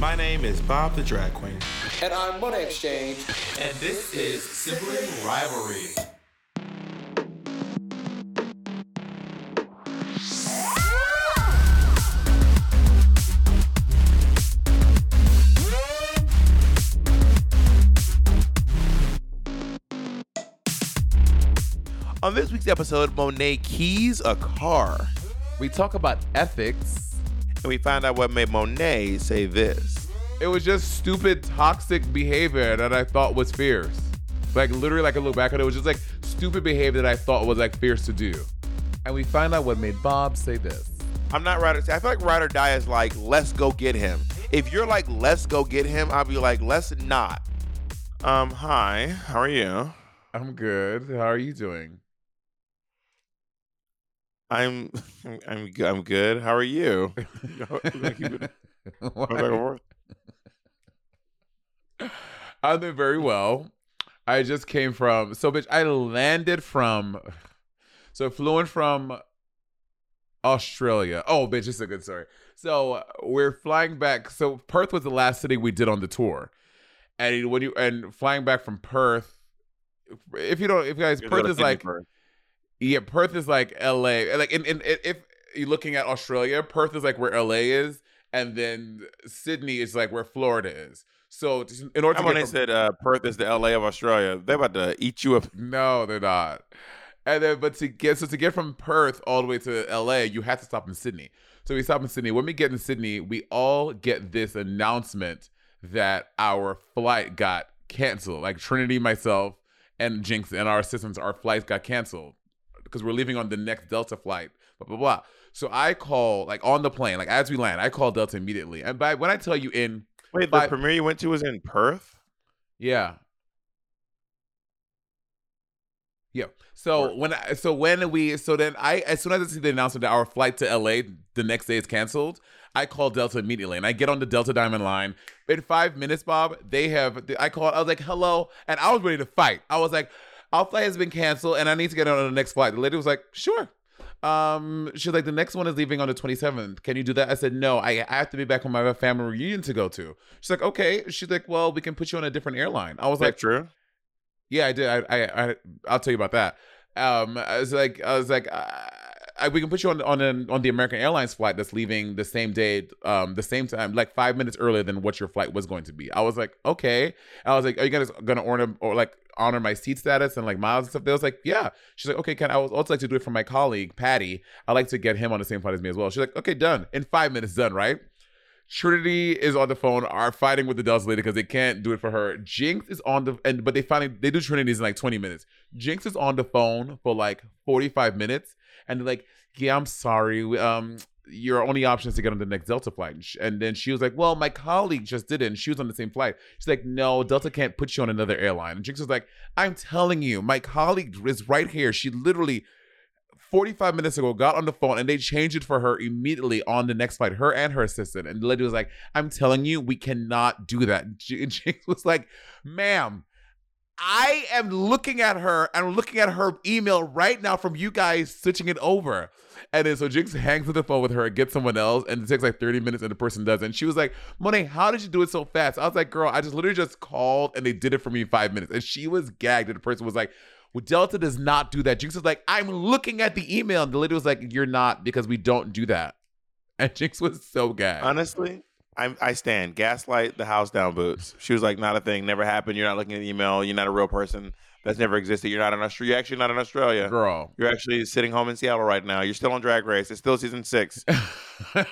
My name is Bob the Drag Queen. And I'm Monet X Change. And this is Sibling Rivalry. On this week's episode, Monet keys a car. We talk about ethics. And we find out what made Monet say this. It was just stupid, toxic behavior that I thought was fierce. Like literally, like I look back at it, it was just like stupid behavior that I thought was like fierce to do. And we find out what made Bob say this. I'm not or I feel like ride or die is like, let's go get him. If you're like, let's go get him, I'll be like, let's not. Um, hi, how are you? I'm good. How are you doing? I'm I'm I'm good. How are you? I'm doing very well. I just came from so bitch. I landed from so flew in from Australia. Oh, bitch, it's a good story. So we're flying back. So Perth was the last city we did on the tour, and when you and flying back from Perth, if you don't, if you guys, Perth is like. Perth yeah, Perth is like LA. Like in, in if you're looking at Australia, Perth is like where LA is, and then Sydney is like where Florida is. So in order to when they from, said uh, Perth is the LA of Australia, they're about to eat you up. No, they're not. And then, but to get so to get from Perth all the way to LA, you have to stop in Sydney. So we stop in Sydney. When we get in Sydney, we all get this announcement that our flight got canceled. Like Trinity, myself, and Jinkx and our assistants, our flights got canceled because we're leaving on the next Delta flight, blah, blah, blah. So I call, like on the plane, like as we land, I call Delta immediately. And by when I tell you in. Wait, five, the premiere you went to was in Perth? Yeah. Yeah. So when I, so when we so then I as soon as I see the announcement that our flight to LA the next day is canceled, I call Delta immediately and I get on the Delta Diamond line. In five minutes, Bob, they have I called. I was like, "Hello," and I was ready to fight. I was like, our flight has been canceled and I need to get on the next flight. The lady was like, sure. Um, she's like, the next one is leaving on the 27th. Can you do that? I said, no, I, I have to be back on my family reunion to go to. She's like, okay. She's like, well, we can put you on a different airline. I was like, true. Yeah, I did. I, I, I, I'll tell you about that. Um, I was like, I was like, I, we can put you on on an, on the American Airlines flight that's leaving the same day, um, the same time, like five minutes earlier than what your flight was going to be. I was like, okay. I was like, are you guys gonna order or like honor my seat status and like miles and stuff. They was like, yeah. She's like, okay, can I would also like to do it for my colleague Patty? I like to get him on the same flight as me as well. She's like, okay, done. In five minutes, done. Right. Trinity is on the phone, are fighting with the Delta lady because they can't do it for her. Jinkx is on the and but they finally they do Trinity's in like 20 minutes. Jinkx is on the phone for like 45 minutes and they're like, yeah, I'm sorry. Um, your only option is to get on the next Delta flight. And then she was like, well, my colleague just did it. And she was on the same flight. She's like, no, Delta can't put you on another airline. And Jinkx was like, I'm telling you, my colleague is right here. She literally 45 minutes ago got on the phone and they changed it for her immediately on the next flight, her and her assistant. And the lady was like, I'm telling you, we cannot do that. And Jinkx was like, ma'am, I am looking at her and looking at her email right now from you guys switching it over. And then so Jinkx hangs up the phone with her, and gets someone else, and it takes like 30 minutes and the person does. And she was like, Monet, how did you do it so fast? I was like, girl, I just literally just called and they did it for me in five minutes. And she was gagged. And the person was like, well, Delta does not do that. Jinkx was like, I'm looking at the email. And the lady was like, You're not because we don't do that. And Jinkx was so gagged. Honestly, I, I stand. Gaslight the house down boots. She was like, not a thing, never happened. You're not looking at the email. You're not a real person. That's never existed. You're not in Australia. You're actually not in Australia, girl. You're actually sitting home in Seattle right now. You're still on Drag Race. It's still season six. but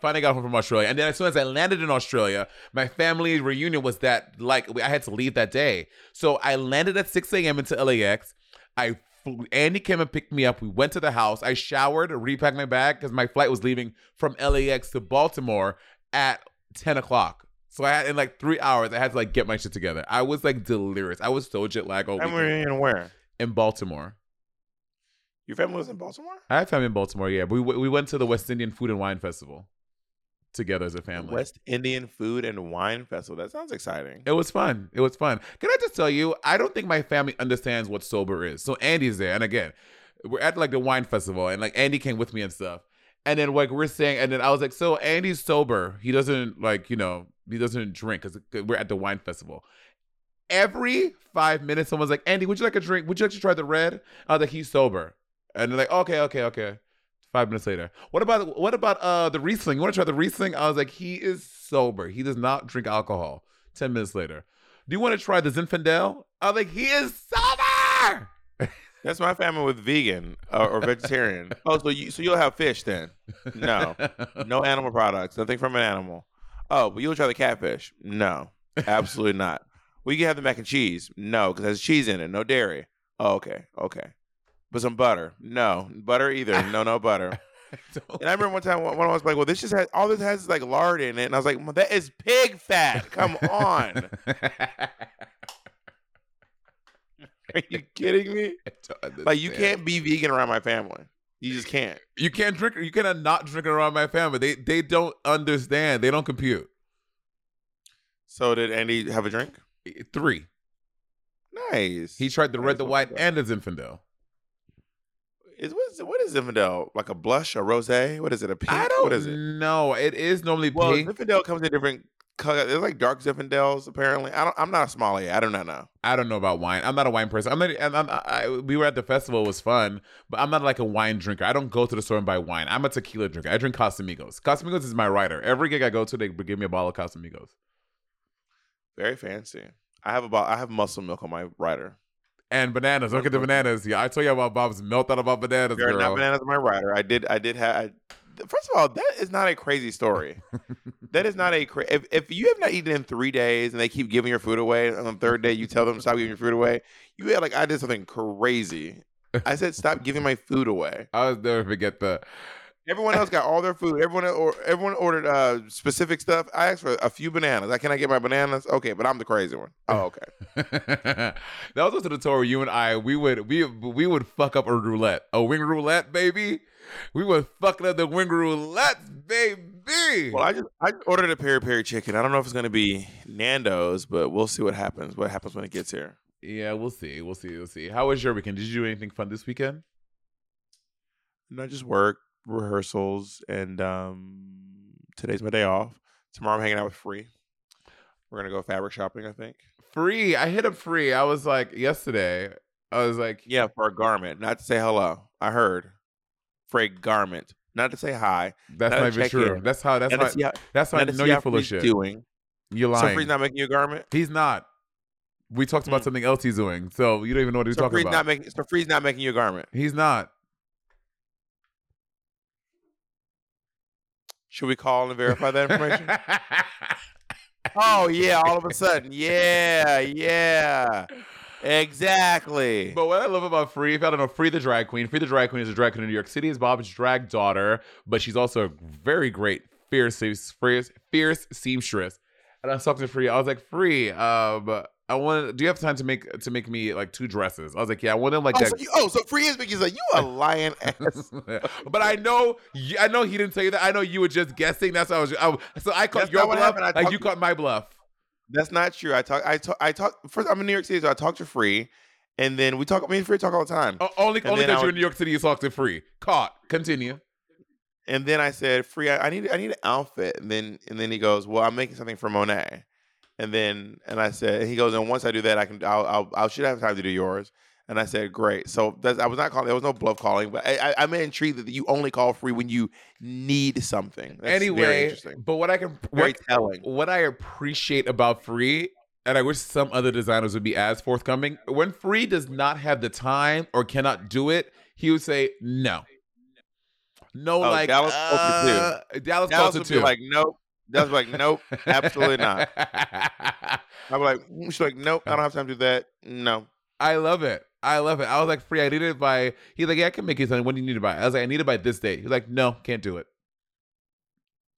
finally got home from Australia, and then as soon as I landed in Australia, my family reunion was that like I had to leave that day. So I landed at 6 a.m. into LAX. I Andy came and picked me up. We went to the house. I showered, repacked my bag because my flight was leaving from LAX to Baltimore at 10 o'clock. So I had in like three hours, I had to like get my shit together. I was like delirious. I was so jet lagged. And we're in where? In Baltimore. Your family was in Baltimore? I have family in Baltimore, yeah. We we went to the West Indian Food and Wine Festival together as a family. West Indian Food and Wine Festival. That sounds exciting. It was fun. It was fun. Can I just tell you, I don't think my family understands what sober is. So Andy's there, and again, we're at like the wine festival, and like Andy came with me and stuff. And then like we're saying, and then I was like, so Andy's sober. He doesn't like you know he doesn't drink because we're at the wine festival. Every five minutes, someone's like, Andy, would you like a drink? Would you like to try the red? I was like, he's sober. And they're like, okay, okay, okay. Five minutes later, what about what about uh the Riesling? You want to try the Riesling? I was like, he is sober. He does not drink alcohol. Ten minutes later, do you want to try the Zinfandel? I was like, he is sober. That's my family with vegan uh, or vegetarian. oh, so you so you'll have fish then? No, no animal products. Nothing from an animal. Oh, but you'll try the catfish? No, absolutely not. Well, you can have the mac and cheese. No, because there's cheese in it. No dairy. Oh, okay, okay. But some butter? No, butter either. No, no butter. And I remember one time one I was like, "Well, this just has all this has is like lard in it," and I was like, well, "That is pig fat. Come on." Are you kidding me? Like you can't be vegan around my family. You just can't. You can't drink. You cannot not drink around my family. They they don't understand. They don't compute. So did Andy have a drink? Three. Nice. He tried the Nice. red, the white, and the Zinfandel. Is what is what is Zinfandel? Like a blush, a rosé? What is it? A pink? I don't what is it? No, It is normally Well, pink. Zinfandel comes in different colors. There's like dark Zinfandels apparently. I don't. I'm not a sommelier. I do not know. I don't know about wine. I'm not a wine person. I'm not. I'm, I'm, I, we were at the festival. It was fun, but I'm not like a wine drinker. I don't go to the store and buy wine. I'm a tequila drinker. I drink Casamigos. Casamigos is my rider. Every gig I go to, they give me a bottle of Casamigos. Very fancy. I have about. I have muscle milk on my rider. And bananas. Look at the bananas. Yeah, I told you about Bob's meltdown about bananas, There are not bananas my rider. I did. I did have. I, first of all, that is not a crazy story. that is not a. Cra- if if you have not eaten in three days and they keep giving your food away, and on the third day you tell them stop giving your food away, you had like I did something crazy. I said stop giving my food away. I'll never forget the. Everyone else got all their food. Everyone or everyone ordered uh specific stuff. I asked for a few bananas. I can I get my bananas? Okay, but I'm the crazy one. Oh, okay. that was also the tour where you and I we would we we would fuck up a roulette, a wing roulette, baby. We would fuck up the wing roulette, baby. Well, I just I just ordered a peri peri chicken. I don't know if it's gonna be Nando's, but we'll see what happens. What happens when it gets here? yeah, we'll see, we'll see, we'll see. How was your weekend? Did you do anything fun this weekend? No, just work, rehearsals, and um today's my day off. Tomorrow I'm hanging out with Free. We're gonna go fabric shopping, I think. Free. I hit up free. I was like yesterday. I was like, Yeah, for a garment. Not to say hello. I heard. For a garment. Not to say hi. that's not even true. in. That's how. That's Not how. That's how I know you're full of shit. doing. You're lying. So. Free's not making you a garment? He's not. We talked about Mm. something else he's doing, so you don't even know what he's So talking Free's about. not making so Free's not making you a garment. he's not. Should we call and verify that information? oh yeah, all of a sudden. Yeah, yeah. Exactly. But what I love about Free, if I don't know, Free the drag queen. Free the drag queen is a drag queen in New York City. Is Bob's drag daughter, but she's also a very great, fierce, fierce, fierce seamstress. And I was talking to Free. I was like, Free, um, I want. Do you have time to make to make me like two dresses? I was like, Yeah, I want them like Oh that. so, you, oh, so free is because like you a lying ass. but I know, I know he didn't tell you that. I know you were just guessing. That's what I was. I, so I caught That's your bluff, happened. I like you caught my bluff. That's not true. I talk. I talk. I talk. First, I'm in New York City, so I talk to Free, and then we talk. Me and Free talk all the time. O- only, And only because you're in New York City, you talk to Free. Caught. Continue. And then I said, "Free, I, I need, I need an outfit." And then, and then he goes, "Well, I'm making something for Monet." And then, and I said, and he goes, "And once I do that, I can, I'll, I'll, I should have time to do yours." And I said, "Great." So that's, I was not calling. There was no bluff calling, but I, I, I'm intrigued that you only call Free when you need something. That's anyway, interesting. but what I can Very what, telling. what I appreciate about Free, and I wish some other designers would be as forthcoming. When Free does not have the time or cannot do it, he would say no. No, Oh, like Dallas uh, Dallas Dallas would too. be like, "Nope." Would be like, "Nope, absolutely not." Be like, mm, "She's like, nope, I don't have time to do that." No. I love it. I love it. I was like, free. I need it by. He's like, yeah, I can make you something. When do you need it by? I was like, I need it by this date. He's like, no, can't do it.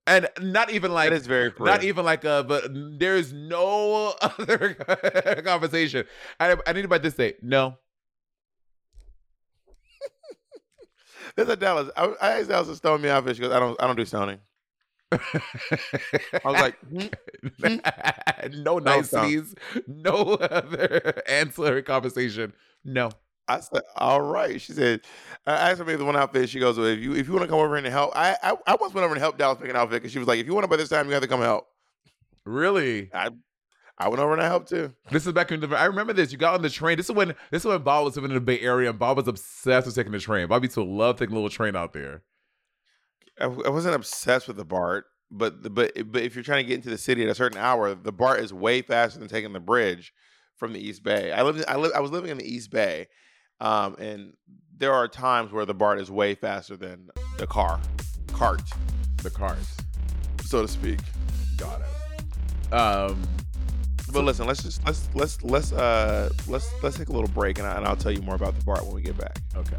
And not even like, That is very free. not even like, uh, but there's no other conversation. I, I need it by this date. No. There's a Dallas. I, I asked Dallas to stone me out. She goes, "I don't, I don't do stoning." I was like, hmm? no niceties, no other ancillary conversation. No. I said, all right. She said, I asked her maybe the one outfit. She goes, well, if you if you want to come over and help, I I, I once went over and helped Dallas pick an outfit because she was like, if you want to by this time, you have to come help. Really? I I went over and I helped too. This is back in the. I remember this. You got on the train. This is when this is when Bob was living in the Bay Area, and Bob was obsessed with taking the train. Bobby to love taking a little train out there. I, I wasn't obsessed with the BART, but but but if you're trying to get into the city at a certain hour, the BART is way faster than taking the bridge from the East Bay. I lived I live I was living in the East Bay, um, and there are times where the BART is way faster than the car, cart, The cars. so to speak. Got it. Um. But listen, let's just let's let's let's uh let's let's take a little break, and, I, and I'll tell you more about the BART when we get back. Okay.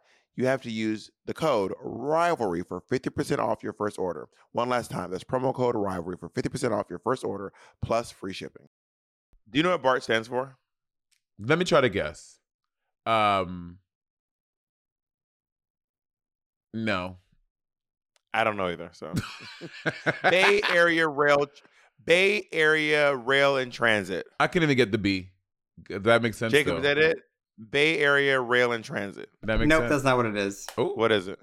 you have to use the code rivalry for 50% off your first order. One last time, that's promo code rivalry for 50% off your first order plus free shipping. Do you know what BART stands for? Let me try to guess. Um, no. I don't know either. So, Bay Area Rail, Bay Area Rail and Transit. I can't even get the B. Does that makes sense. Jacob, though. is that it? Bay Area Rail and Transit. That makes Nope, sense. that's not what it is. Oh, What is it?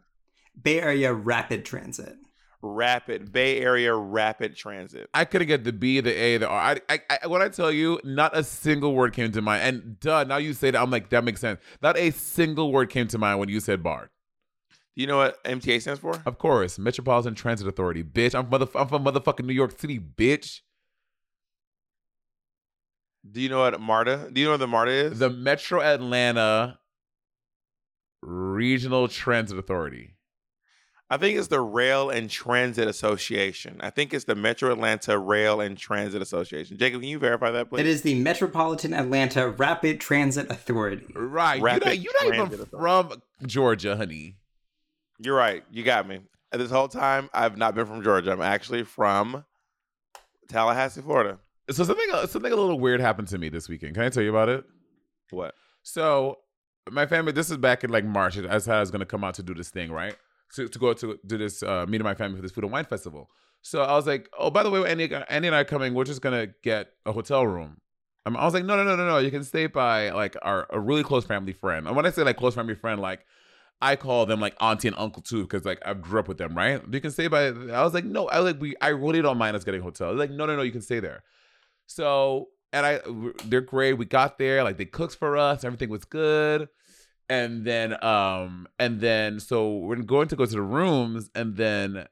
Bay Area Rapid Transit. Rapid Bay Area Rapid Transit. I couldn't get the B, the A, the R. I, I, I, when I tell you, not a single word came to mind. And duh, now you say that, I'm like, that makes sense. Not a single word came to mind when you said BART. Do you know what MTA stands for? Of course, Metropolitan Transit Authority, bitch. I'm, mother, I'm from motherfucking New York City, bitch. Do you know what MARTA? Do you know what the MARTA is? The Metro Atlanta Regional Transit Authority. I think it's the Rail and Transit Association. I think it's the Metro Atlanta Rail and Transit Association. Jacob, can you verify that, please? It is the Metropolitan Atlanta Rapid Transit Authority. Right. You're not, you're not even Authority. from Georgia, honey. You're right. You got me. And this whole time, I've not been from Georgia. I'm actually from Tallahassee, Florida. So something something a little weird happened to me this weekend. Can I tell you about it? What? So my family, this is back in like March. I said I was gonna come out to do this thing, right? To, to go to do this uh, meeting my family for this food and wine festival. So I was like, oh, by the way, Andy, Andy and I are coming. We're just gonna get a hotel room. Um, I was like, no, no, no, no, no. You can stay by like our a really close family friend. And when I say like close family friend, like I call them like auntie and uncle too, because like I grew up with them, right? You can stay by. I was like, no, I was like we. I really don't mind us getting a hotel. Like, no, no, no, you can stay there. So and I, they're great. We got there, like they cooked for us. Everything was good. And then, um, and then, so we're going to go to the rooms, and then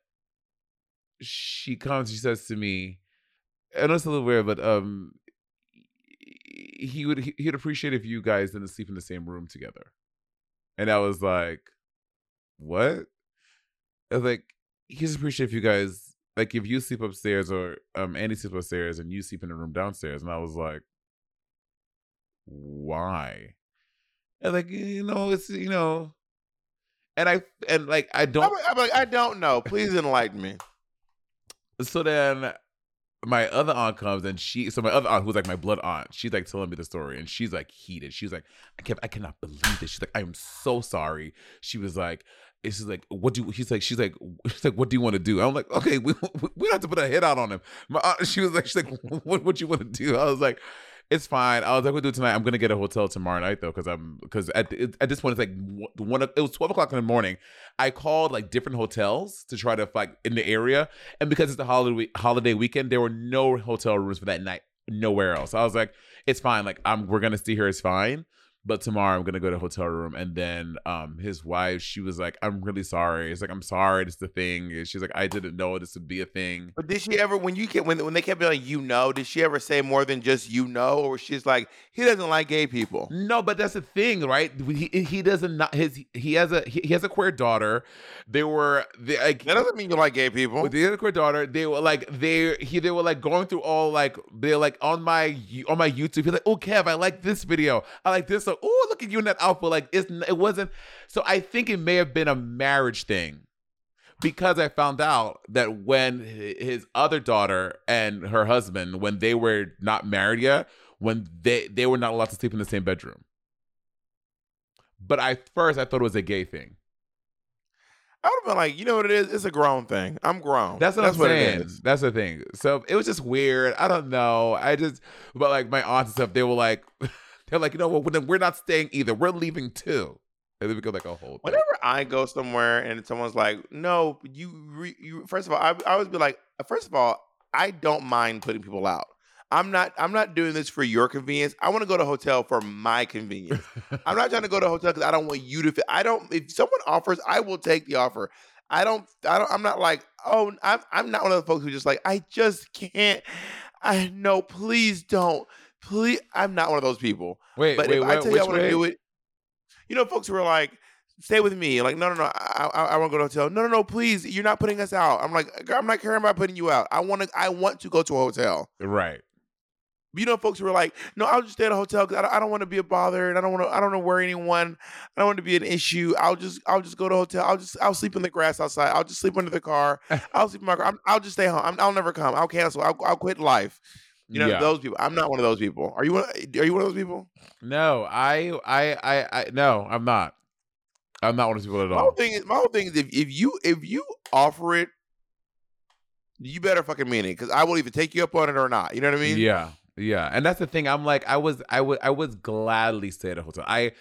she comes. She says to me, I know it's a little weird, but um, he would he'd appreciate if you guys didn't sleep in the same room together. And I was like, what? I was like, he's appreciate if you guys like if you sleep upstairs or um Andy sleeps upstairs and you sleep in the room downstairs. And I was like, why? And like, you know, it's you know, and I and like I don't I'm, like, I don't know. Please enlighten me. so then my other aunt comes and she so my other aunt who's like my blood aunt she's like telling me the story and she's like heated she's like i can't i cannot believe this she's like i'm so sorry she was like it's like what do you, he's like she's like she's like what do you want to do i'm like okay we, we have to put a hit out on him my aunt, she was like she's like what what you want to do i was like it's fine. I was like, we'll do it tonight. I'm gonna get a hotel tomorrow night though, because I'm because at at this point it's like one. It was twelve o'clock in the morning. I called like different hotels to try to like in the area, and because it's the holiday holiday weekend, there were no hotel rooms for that night nowhere else. I was like, it's fine. Like I'm we're gonna stay here. It's fine. But tomorrow I'm gonna go to a hotel room, and then um his wife, she was like, "I'm really sorry." It's like, "I'm sorry, it's the thing." She's like, "I didn't know this would be a thing." But did she ever, when you kept, when when they kept being like, you know, did she ever say more than just you know, or she's like, he doesn't like gay people? No, but that's the thing, right? He he doesn't not his he has a he, he has a queer daughter. They were they like That doesn't mean you like gay people. with the other queer daughter, they were like they he they were like going through all like they're like on my on my YouTube. He's like, oh Kev, I like this video. I like this. So oh look at you in that outfit. Like it's it wasn't. So I think it may have been a marriage thing. Because I found out that when his other daughter and her husband, when they were not married yet, when they they were not allowed to sleep in the same bedroom. But I first I thought it was a gay thing. I would have been like, you know what it is? It's a grown thing. I'm grown. That's what That's I'm what saying. it is. That's the thing. So it was just weird. I don't know. I just, but like my aunts and stuff, they were like, they're like, you know what? We're not staying either. We're leaving too. And then we go like a whole. Thing. Whenever I go somewhere and someone's like, "No, you," re- you first of all, I, I always be like, first of all, I don't mind putting people out. I'm not. I'm not doing this for your convenience. I want to go to a hotel for my convenience. I'm not trying to go to a hotel because I don't want you to. Feel, I don't. If someone offers, I will take the offer. I don't. I don't. I'm not like. Oh, I'm. I'm not one of the folks who just like. I just can't. I no. Please don't. Please. I'm not one of those people. Wait, But wait, if I wait, tell you I which want to do it, you know, folks who are like, "Stay with me." Like, no, no, no. I, I, I want to go to a hotel. No, no, no. Please, you're not putting us out. I'm like, I'm not caring about putting you out. I want to. I want to go to a hotel. Right. But you know, folks who are like, "No, I'll just stay at a hotel because I don't, I don't want to be a bother, and I don't want to. I don't want to worry anyone. I don't want to be an issue. I'll just. I'll just go to a hotel. I'll just. I'll sleep in the grass outside. I'll just sleep under the car. I'll sleep in my car. I'm, I'll just stay home. I'm, I'll never come. I'll cancel. I'll, I'll quit life. You know, Yeah. those people. I'm not one of those people. Are you? One, are you one of those people? No, I, I, I, I, no, I'm not. I'm not one of those people at My whole all. thing is my whole thing is if, if you if you offer it, you better fucking mean it because I will either take you up on it or not. You know what I mean? yeah, yeah, and that's the thing. I'm like, I was, I would, I would gladly stay at a hotel. I,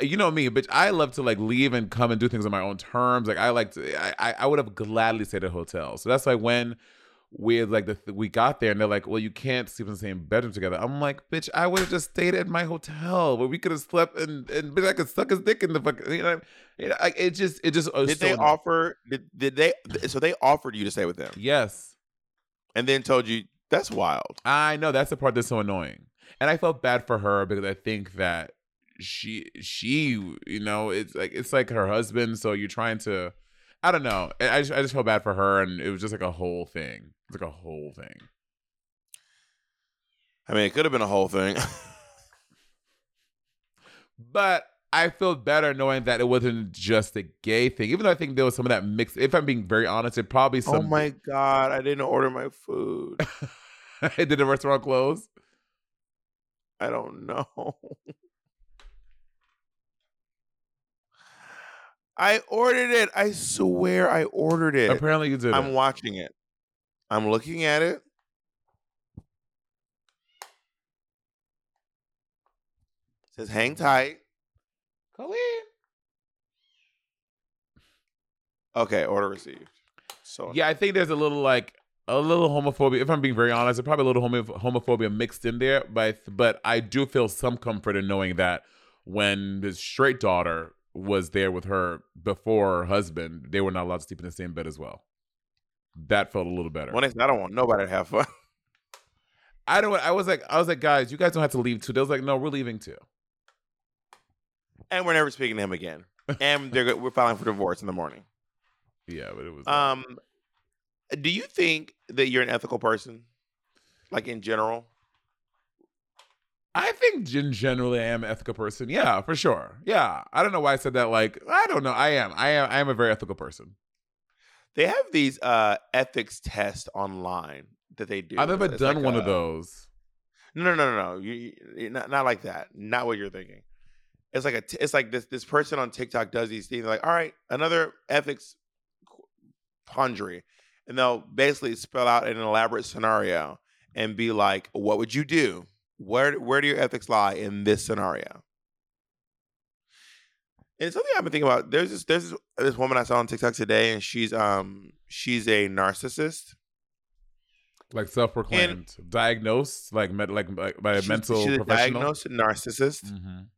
you know me, bitch. I love to like leave and come and do things on my own terms. Like I like to, I, I, I would have gladly stayed at a hotel. So that's like when we like the we got there and they're like, well, you can't sleep in the same bedroom together. I'm like, bitch, I would have just stayed at my hotel where we could have slept and and bitch, I could suck his dick in the fucking. You know, you know like, it just, it just. Did so- they offer? Did, did they? So they offered you to stay with them, Yes. and then told you that's wild. I know that's the part that's so annoying. And I felt bad for her because I think that she she you know it's like it's like her husband so you're trying to I don't know. I just, I just felt bad for her and it was just like a whole thing. It's like a whole thing. I mean, it could have been a whole thing. But I feel better knowing that it wasn't just a gay thing. Even though I think there was some of that mixed if I'm being very honest, it probably oh some oh my god, I didn't order my food. Did the restaurant close? I don't know. I ordered it. I swear I ordered it. Apparently you did. I'm watching it. I'm looking at it. says hang tight. Colleen. Okay, order received. So Yeah, I think there's a little like a little homophobia. If I'm being very honest, there's probably a little homo- homophobia mixed in there. But but I do feel some comfort in knowing that when his straight daughter was there with her before her husband, they were not allowed to sleep in the same bed as well. That felt a little better. When they said, I don't want nobody to have fun. I don't. I was like, I was like, guys, you guys don't have to leave too. They was like, no, we're leaving too. and we're never speaking to him again. And they're we're filing for divorce in the morning. Yeah, but it was. Um, do you think that you're an ethical person, like in general? I think in generally I am an ethical person. Yeah, for sure. Yeah, I don't know why I said that. Like, I don't know. I am. I am. I am a very ethical person. They have these uh ethics tests online that they do. I've never It's done like one a- of those. No, no, no, no, no. You, you, not, not like that. Not what you're thinking. It's like a. T- it's like this. This person on TikTok does these things. Like, all right, another ethics quandary, and they'll basically spell out an elaborate scenario and be like, "What would you do? Where Where do your ethics lie in this scenario?" And it's something I've been thinking about. There's this. There's this, this woman I saw on TikTok today, and she's um she's a narcissist. Like self-proclaimed, diagnosed, like med- like by by a mental she's a professional. diagnosed narcissist. Mhm.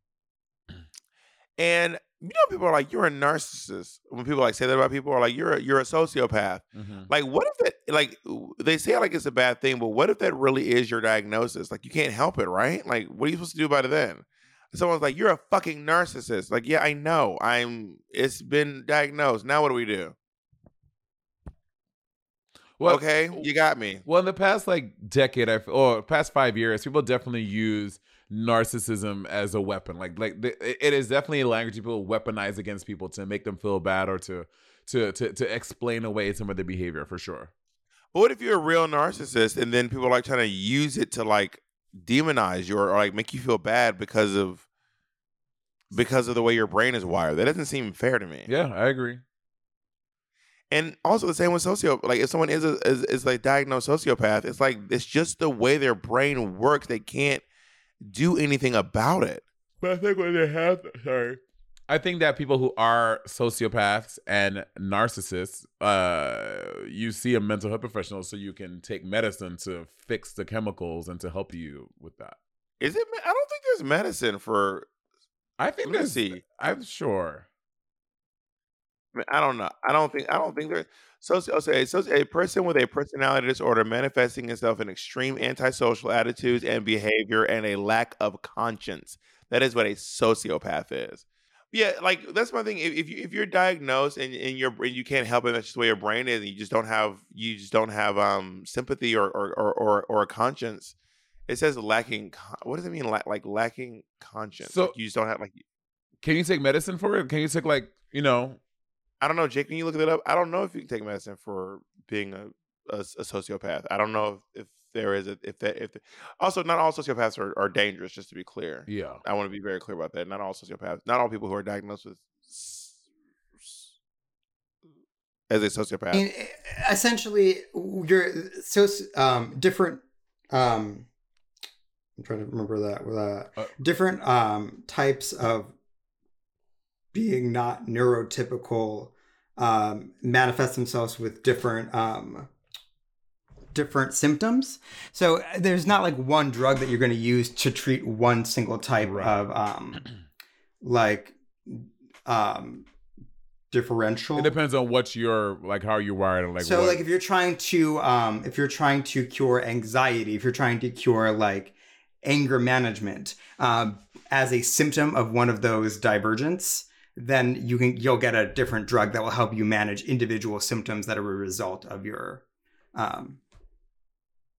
And you know, people are like, "You're a narcissist." When people like say that about people, are like, "You're a, you're a sociopath." Mhm. Like, what if that? Like, they say like it's a bad thing, but what if that really is your diagnosis? Like, you can't help it, right? Like, what are you supposed to do about it then? Someone's like, "You're a fucking narcissist." Like, yeah, I know. I'm. It's been diagnosed. Now, what do we do? Well, okay, you got me. Well, in the past like decade, I or past five years, people definitely use narcissism as a weapon. Like like the, it is definitely a language people weaponize against people to make them feel bad or to to to to explain away some of their behavior for sure. But what if you're a real narcissist and then people are like trying to use it to like demonize you or, or like make you feel bad because of because of the way your brain is wired? That doesn't seem fair to me. Yeah, I agree. And also the same with socio like if someone is a is, is like diagnosed sociopath, it's like it's just the way their brain works. They can't do anything about it. But I think when they have, sorry, I think that people who are sociopaths and narcissists, uh, you see a mental health professional so you can take medicine to fix the chemicals and to help you with that. Is it? I don't think there's medicine for. I think Let me see. I'm sure. I, mean, I don't know. I don't think. I don't think there's. Soci, so a, person with a personality disorder manifesting itself in extreme antisocial attitudes and behavior and a lack of conscience. That is what a sociopath is. Yeah, like that's my thing. If, if you if you're diagnosed and, and your and you can't help it, that's just the way your brain is, and you just don't have you just don't have um sympathy or or or or, or a conscience. It says lacking. con- What does it mean? Like like lacking conscience. So- Like, you just don't have like. Can you take medicine for it? Can you take like you know? I don't know, Jake. Can you look that up? I don't know if you can take medicine for being a a, a sociopath. I don't know if, if there is a if that if also not all sociopaths are, are dangerous. Just to be clear, Yeah. I want to be very clear about that. Not all sociopaths, not all people who are diagnosed with s- s- as a sociopath. And essentially, you're so um, different. Um, I'm trying to remember that. Uh, Uh, different um, types of being not neurotypical um, manifest themselves with different um, different symptoms. So uh, there's not like one drug that you're going to use to treat one single type Right. of um, like um, differential. It depends on what you're like, how you're wired, and like. so what, like if you're trying to um if you're trying to cure anxiety if you're trying to cure like anger management um as a symptom of one of those divergence then you can you'll get a different drug that will help you manage individual symptoms that are a result of your um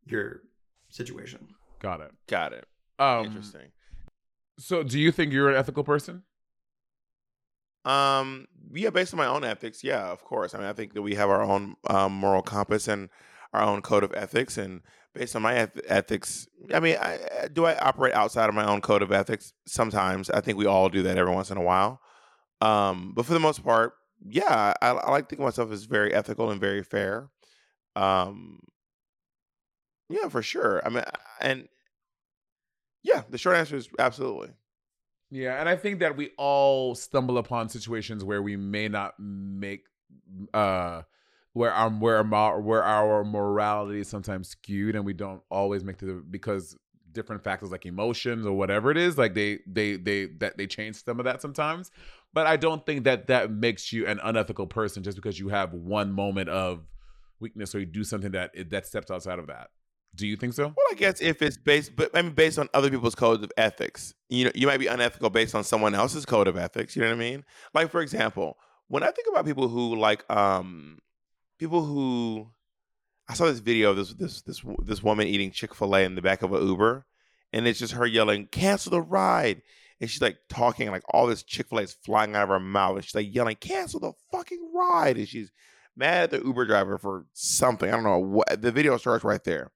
your situation got it. Got it. Um, Interesting. So, do you think you're an ethical person? Um, yeah, based on my own ethics, yeah, of course. I mean, I think that we have our own um, moral compass and our own code of ethics, and based on my eth- ethics, I mean, I, do I operate outside of my own code of ethics? Sometimes, I think we all do that every once in a while. Um, but for the most part, yeah, I, I like think of myself as very ethical and very fair. Um, yeah, for sure. I mean, and yeah, the short answer is absolutely. Yeah, and I think that we all stumble upon situations where we may not make uh where our where our where our morality is sometimes skewed and we don't always make the because different factors like emotions or whatever it is like they they they that they change some of that sometimes but i don't think that that makes you an unethical person just because you have one moment of weakness or you do something that that steps outside of that do you think so Well, I guess if it's based, but I mean, based on other people's codes of ethics, you know, you might be unethical based on someone else's code of ethics. You know what I mean? Like, for example, when I think about people who like, um, people who, I saw this video of this this this this woman eating Chick Fil A in the back of an Uber, and it's just her yelling, "Cancel the ride!" And she's like talking, like all this Chick Fil A is flying out of her mouth, and she's like yelling, "Cancel the fucking ride!" And she's mad at the Uber driver for something. I don't know what. The video starts right there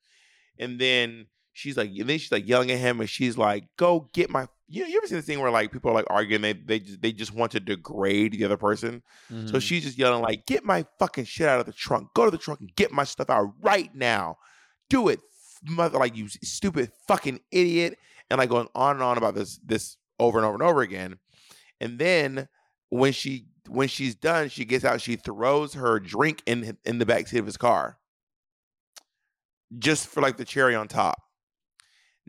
and then she's like, and then she's like yelling at him, and she's like, "Go get my." You, know, you ever seen this thing where like people are like arguing, they they just, they just want to degrade the other person. Mm-hmm. So she's just yelling like, "Get my fucking shit out of the trunk! Go to the trunk and get my stuff out right now! Do it, mother! Like you stupid fucking idiot!" And like going on and on about this this over and over and over again. And then when she when she's done, she gets out, she throws her drink in in the back seat of his car just for like the cherry on top.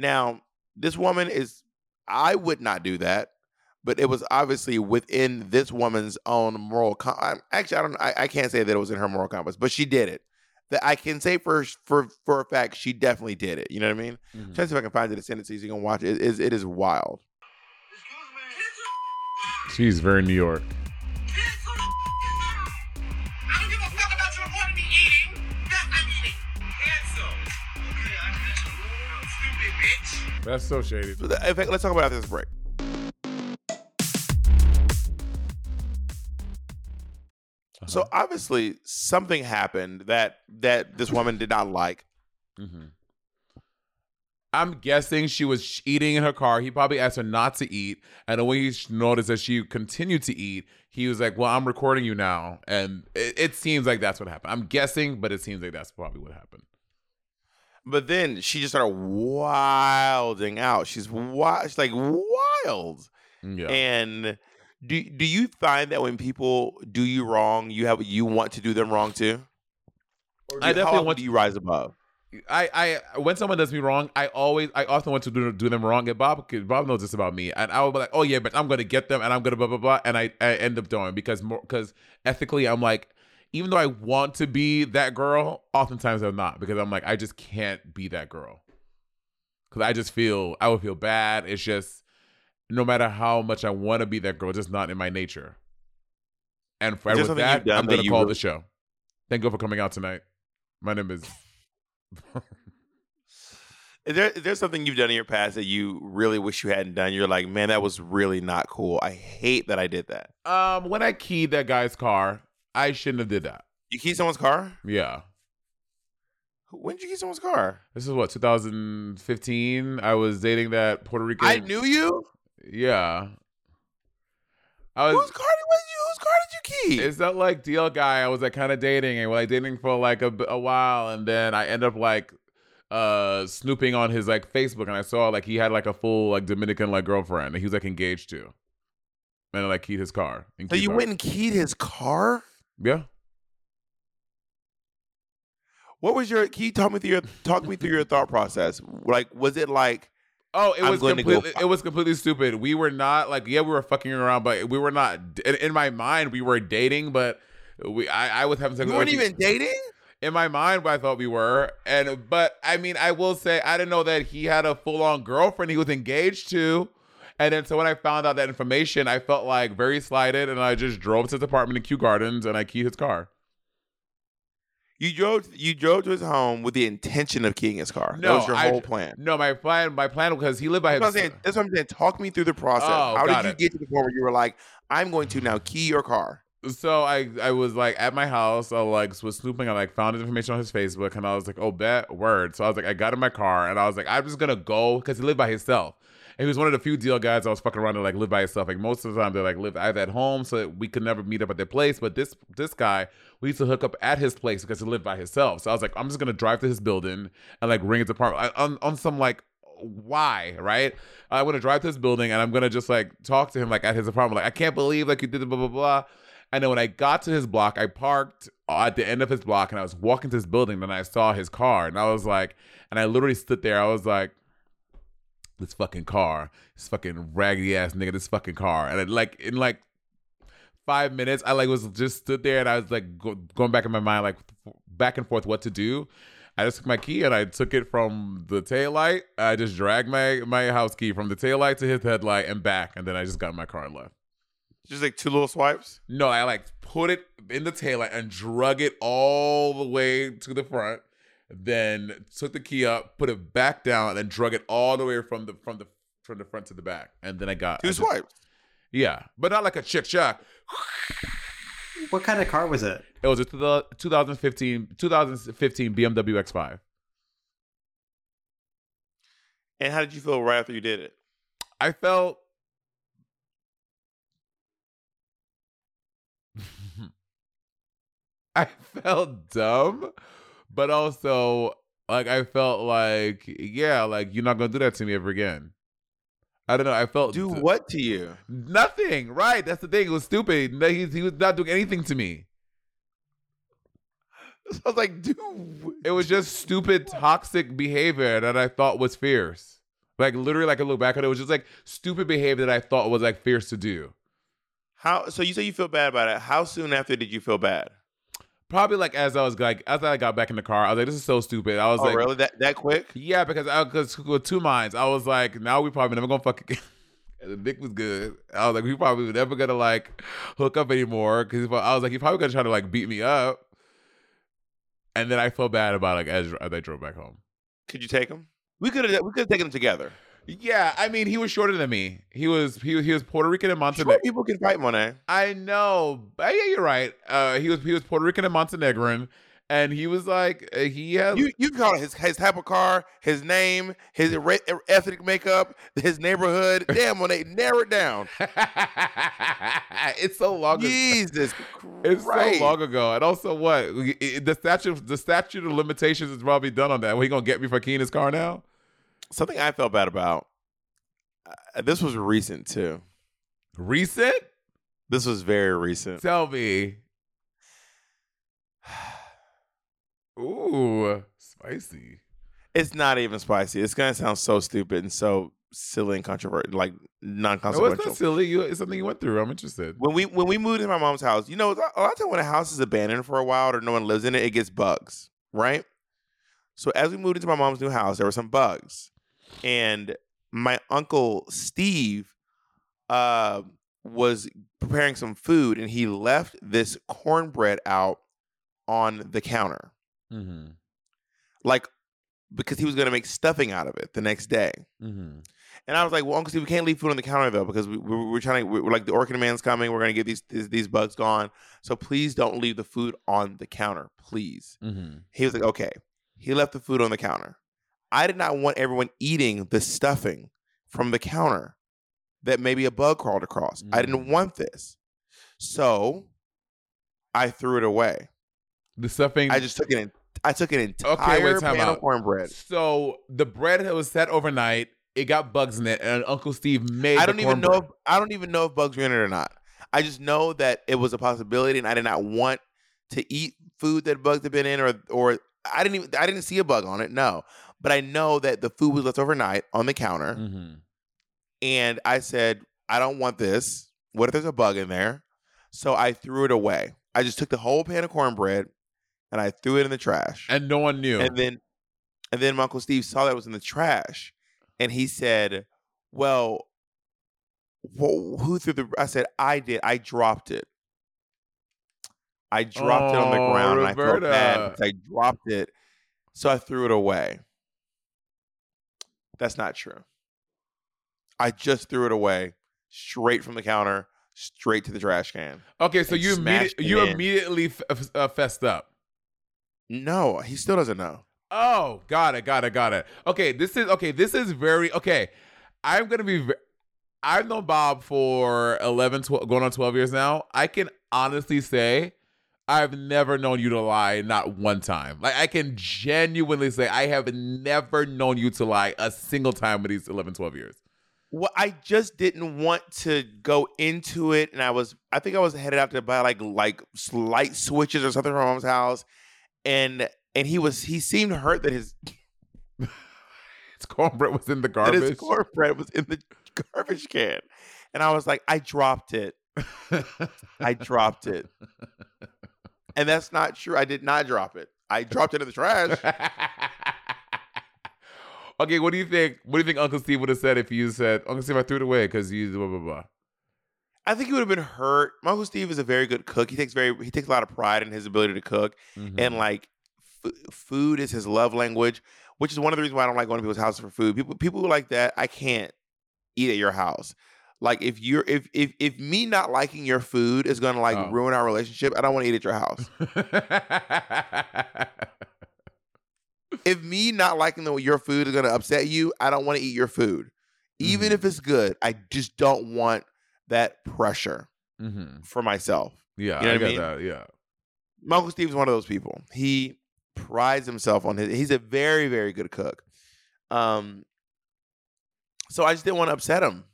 Now, this woman is, I would not do that, but it was obviously within this woman's own moral. Com- actually, I don't. I, I can't say that it was in her moral compass, but she did it. That I can say for for for a fact, she definitely did it. You know what I mean? Mhm. Try to see if I can find it in sentence so you can watch it. It is it is wild. she's very new york that's so shady In fact, let's talk about after this break. So obviously something happened that that this woman did not like. hmm I'm guessing she was eating in her car. He probably asked her not to eat, and when he noticed that she continued to eat, he was like, "Well, I'm recording you now," and it, it seems like that's what happened. I'm guessing, but it seems like that's probably what happened. But then she just started wilding out. She's wild. She's like wild. Mm, yeah. And do do you find that when people do you wrong, you have you want to do them wrong too? Or do, I definitely want do you rise above? I, I when someone does me wrong, I always I often want to do, do them wrong. And Bob Bob knows this about me, and I will be like, oh yeah, but I'm gonna get them, and I'm gonna blah blah blah, and I, I end up doing because more because ethically, I'm like, even though I want to be that girl, oftentimes I'm not because I'm like I just can't be that girl because I just feel I would feel bad. It's just no matter how much I want to be that girl, it's just not in my nature. And for with that, I'm gonna call really- the show. Thank you for coming out tonight. My name is. Is there is there something you've done in your past that you really wish you hadn't done? You're like, man, that was really not cool. I hate that I did that. Um, when I keyed that guy's car, I shouldn't have did that. You key someone's car? Yeah. When did you key someone's car? This is what 2015. I was dating that Puerto Rican. I knew you. Yeah. I was. Whose car did was you? Whose car did you key? It's that like DL guy I was like kind of dating and we're like dating for like a, a while and then I end up like uh snooping on his like Facebook and I saw like he had like a full like Dominican like girlfriend and he was like engaged to. And I like keyed his car. and so you went and keyed his car? Yeah. What was your? Can you talk me through your talk me through your thought process? Like, was it like? Oh, it I'm was go completely. It was completely stupid. We were not like, yeah, we were fucking around, but we were not. In, in my mind, we were dating, but we, I, I was having sex. You weren't even dating. in my mind, I thought we were, and but I mean, I will say, I didn't know that he had a full on girlfriend he was engaged to, and then so when I found out that information, I felt like very slighted, and I just drove to his apartment in Kew Gardens and I keyed his car. You drove. You drove to his home with the intention of keying his car. No, that was your I- whole plan. No, my plan, my plan because he lived by That's what, I'm saying, himself. that's what I'm saying. Talk me through the process. Oh, How did you it. get to the point where you were like, "I'm going to now key your car"? so I I was like at my house, I like was snooping, I like found his information on his Facebook, and I was like, oh bet word. So I was like, I got in my car and I was like, I'm just gonna go because he lived by himself. He was one of the few DL guys I was fucking around to like live by himself. Like most of the time they like live either at home, so we could never meet up at their place. But this this guy, we used to hook up at his place because he lived by himself. So I was like, I'm just gonna drive to his building and like ring his apartment I- on on some like why right i'm gonna drive to his building and i'm gonna just like talk to him like at his apartment like i can't believe like you did the blah blah blah And then when I got to his block, I parked uh, at the end of his block and I was walking to his building. Then I saw his car and I was like, and I literally stood there. I was like, this fucking car, this fucking raggedy ass nigga, this fucking car. And it, like in like five minutes, I like was just stood there and I was like go, going back in my mind, like f- back and forth what to do. I just took my key and I took it from the tail light. I just dragged my my house key from the tail light to his headlight and back, and then I just got in my car and left. Just like two little swipes. No, I like put it in the taillight and drug it all the way to the front. Then took the key up, put it back down, and drug it all the way from the from the from the front to the back. And then I got Two swipes. Yeah, but not like a chick chuck. What kind of car was it? It was a two- 2015 2015 BMW X5. And how did you feel right after you did it? I felt I felt dumb, but also like I felt like yeah, like you're not gonna do that to me ever again. I don't know. I felt Do what to you? nothing. Right, that's the thing. It was stupid. He, he was not doing anything to me. So I was like, dude. It was just stupid, toxic behavior that I thought was fierce. Like literally, like I look back at it, it was just like stupid behavior that I thought was like fierce to do. How? So you say you feel bad about it. How soon after did you feel bad? Probably like as I was like as I got back in the car, I was like, "This is so stupid." I was Oh, like, really? That that quick? "Yeah," because I was with two minds. I was like, "Now we probably never gonna fuck again." And the dick was good. I was like, "We probably never gonna like hook up anymore." Because I was like, "He probably gonna try to like beat me up." And then I felt bad about like as, as I drove back home. Could you take him? We could have. We could have taken them together. Yeah, I mean, he was shorter than me. He was he he was Puerto Rican and Montenegro. Short people can fight, Monet. I know. But yeah, you're right. Uh, he was he was Puerto Rican and Montenegrin, and he was like uh, he had You you call it his his type of car, his name, his ra- ethnic makeup, his neighborhood. Damn, Monet, narrow it down. it's so long. ago. Jesus It's so long ago, and also what the statute the statute of limitations is probably done on that. What he gonna get me for keying his car now? Something I felt bad about. Uh, this was recent too. Recent? This was very recent. Tell me. Ooh, spicy. It's not even spicy. It's gonna sound so stupid and so silly and controversial, like No, it's non-consequential. not silly. You, it's something you went through. I'm interested. when we when we moved into my mom's house, you know, a lot of time when a house is abandoned for a while or no one lives in it, it gets bugs, right? So as we moved into my mom's new house, there were some bugs, and my uncle Steve uh, was preparing some food, and he left this cornbread out on the counter, Mm-hmm. like because he was going to make stuffing out of it the next day. Mm-hmm. And I was like, well, Uncle Steve, we can't leave food on the counter though, because we, we, we're trying to, we're like, the Orkin Man's coming. We're going to get these, these these bugs gone. So please don't leave the food on the counter, please. Mm-hmm. He was like, okay. He left the food on the counter. I did not want everyone eating the stuffing from the counter that maybe a bug crawled across. I didn't Mm. want this. So I threw it away. The stuffing. I just took it in. I took an entire wait, time pan out. of cornbread. So the bread that was set overnight, it got bugs in it, and Uncle Steve made. I don't even know. If, I don't even know if bugs were in it or not. I just know that it was a possibility, and I did not want to eat food that bugs had been in, or or I didn't even. I didn't see a bug on it. No, but I know that the food was left overnight on the counter, Mhm. and I said, I don't want this. What if there's a bug in there? So I threw it away. I just took the whole pan of cornbread and I threw it in the trash. and no one knew. And then and then my Uncle Steve saw that it was in the trash. And he said, Well, wh- who threw the I said, I did. I dropped it. I dropped it on the Oh, ground and I felt bad because I dropped it. So I threw it away. That's not true. I just threw it away straight from the counter, straight to the trash can. okay, so you immedi- you in. immediately f- uh, fessed up. No, he still doesn't know. Oh, got it, got it, got it. Okay, this is okay. This is very okay. I'm gonna be. Ve- I've known Bob for 11, 12, going on 12 years now. I can honestly say I've never known you to lie, not one time. Like I can genuinely say I have never known you to lie a single time in these 11, 12 years. Well, I just didn't want to go into it, and I was, I think I was headed out to buy like like light switches or something from mom's house, and and he was he seemed hurt that his His cornbread was in the garbage. his cornbread was in the garbage can, and I was like, I dropped it, I dropped it, and that's not true. I did not drop it. I dropped it in the trash. okay, what do you think? What do you think Uncle Steve would have said if you said, Uncle Steve, I threw it away because you blah blah blah? I think he would have been hurt. My Uncle Steve is a very good cook. He takes very he takes a lot of pride in his ability to cook. Mm-hmm. and like f- food is his love language, which is one of the reasons why I don't like going to people's houses for food. People people like that, I can't eat at your house. Like if you're if if if me not liking your food is gonna like Oh. ruin our relationship, I don't want to eat at your house. if me not liking the your food is gonna upset you, I don't want to eat your food. Even Mhm. if it's good, I just don't want that pressure hmm for myself. Yeah, You know I I mean? that. Yeah. My Uncle Steve's one of those people. He prides himself on his. He's a very, very good cook. Um, so I just didn't want to upset him.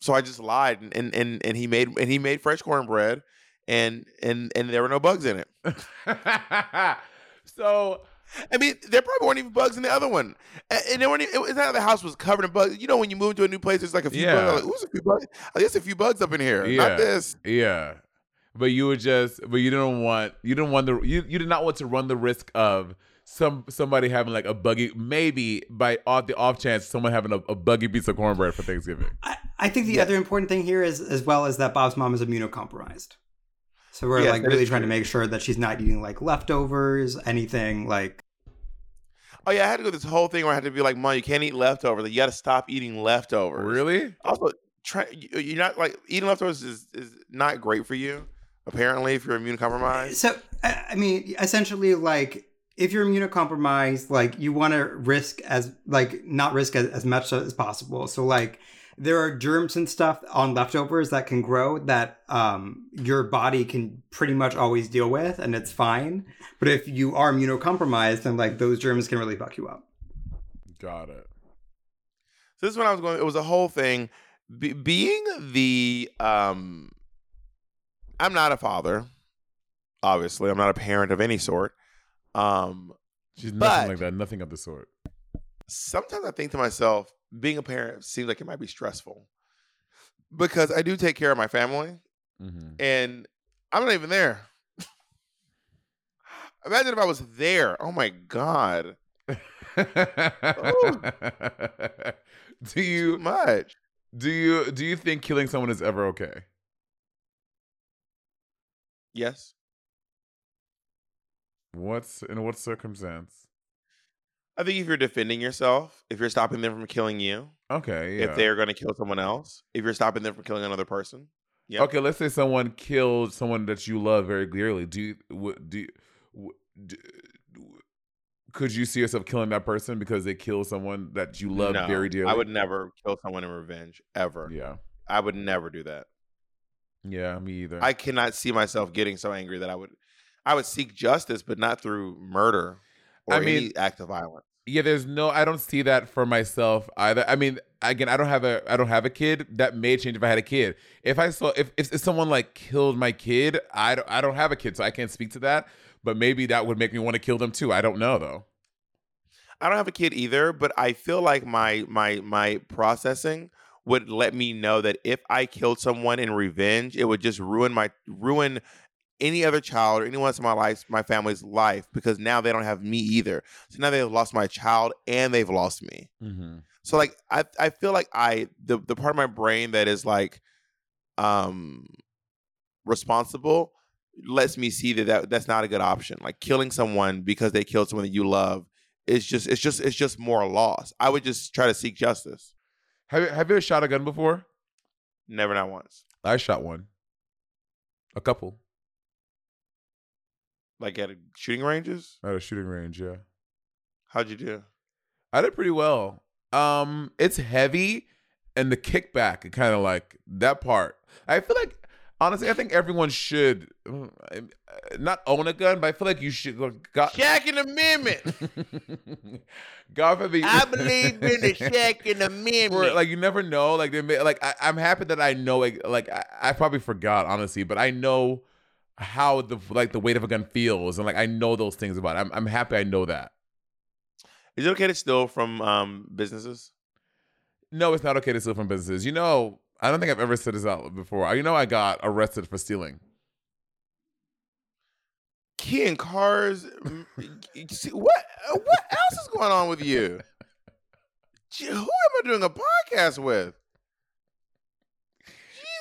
So I just lied, and and and, and he made and he made fresh cornbread, and and and there were no bugs in it. so I mean, there probably weren't even bugs in the other one, and, there weren't. Even, it was not like the house was covered in bugs. You know, when you move to a new place, there's like a few Yeah. bugs. Like, Ooh, a few bugs. Oh, I guess a few bugs up in here. Yeah. Not this. yeah, but you would just, but you didn't want, you didn't want the, you, you did not want to run the risk of some somebody having like a buggy, maybe by off the off chance someone having a, a buggy piece of cornbread for Thanksgiving. I, I think the other important thing here is as well is that Bob's mom is immunocompromised. So we're Yes, like really is trying to make sure that she's not eating like leftovers, anything like Oh yeah, I had to go this whole thing where I had to be like, "Mom, you can't eat leftovers. Like, you got to stop eating leftovers." Really? Also, try you- you're not like eating leftovers is, is not great for you. Apparently, if you're immune compromised. So I I mean, essentially, like if you're immunocompromised, like you want to risk as like not risk as, as much as possible. So like there are germs and stuff on leftovers that can grow that um your body can pretty much always deal with, and it's fine. But if you are immunocompromised, then like those germs can really fuck you up. Got it. So this is when I was going. It was a whole thing. Be, being the um, I'm not a father. Obviously, I'm not a parent of any sort. Um, She's But- nothing like that. Nothing of the sort. sometimes I think to myself, being a parent seems like it might be stressful because I do take care of my family, hmm and I'm not even there. Imagine if I was there. Oh my god, do too you much. do you do you think killing someone is ever okay? Yes. What's in what circumstance? I think if you're defending yourself, if you're stopping them from killing you, Okay, yeah. if they're going to kill someone else, if you're stopping them from killing another person, yeah. Okay, let's say someone killed someone that you love very dearly. Do you do, you, w- do could you see yourself killing that person because they killed someone that you love No, very dearly? I would never kill someone in revenge ever. Yeah. I would never do that. Yeah, me either. I cannot see myself getting so angry that I would I would seek justice, but not through murder or I mean- any act of violence. yeah, there's no I don't see that for myself either. I mean, again, I don't have a I don't have a kid. That may change if I had a kid. If I saw if if, if someone like killed my kid, I don't I don't have a kid, so I can't speak to that. But maybe that would make me want to kill them too. I don't know though. I don't have a kid either, but I feel like my my my processing would let me know that if I killed someone in revenge, it would just ruin my ruin any other child or anyone else in my life, my family's life, because now they don't have me either. So now they've lost my child and they've lost me. Mm-hmm. So like I I feel like I the the part of my brain that is like um responsible lets me see that, that that's not a good option. Like killing someone because they killed someone that you love is just it's just it's just more loss. I would just try to seek justice. Have you, have you ever shot a gun before? Never not once. I shot one. A couple Like at shooting ranges. at a shooting range. Yeah. How'd you do? I did pretty well. Um, it's heavy, and the kickback, kind of like that part. I feel like Honestly, I think everyone should uh, not own a gun, but I feel like you should. Look, God, Second Amendment. God forbid. I believe in the Second For, Amendment. like you never know. Like they may, like I, I'm happy that I know. Like, like I, I probably forgot honestly, but I know how the like the weight of a gun feels, and like I know those things about. It. I'm I'm happy I know that. Is it okay to steal from um, businesses? No, it's not okay to steal from businesses. You know, I don't think I've ever said this out before. You know, I got arrested for stealing. Key and cars. what what else is going on with you? Who am I doing a podcast with?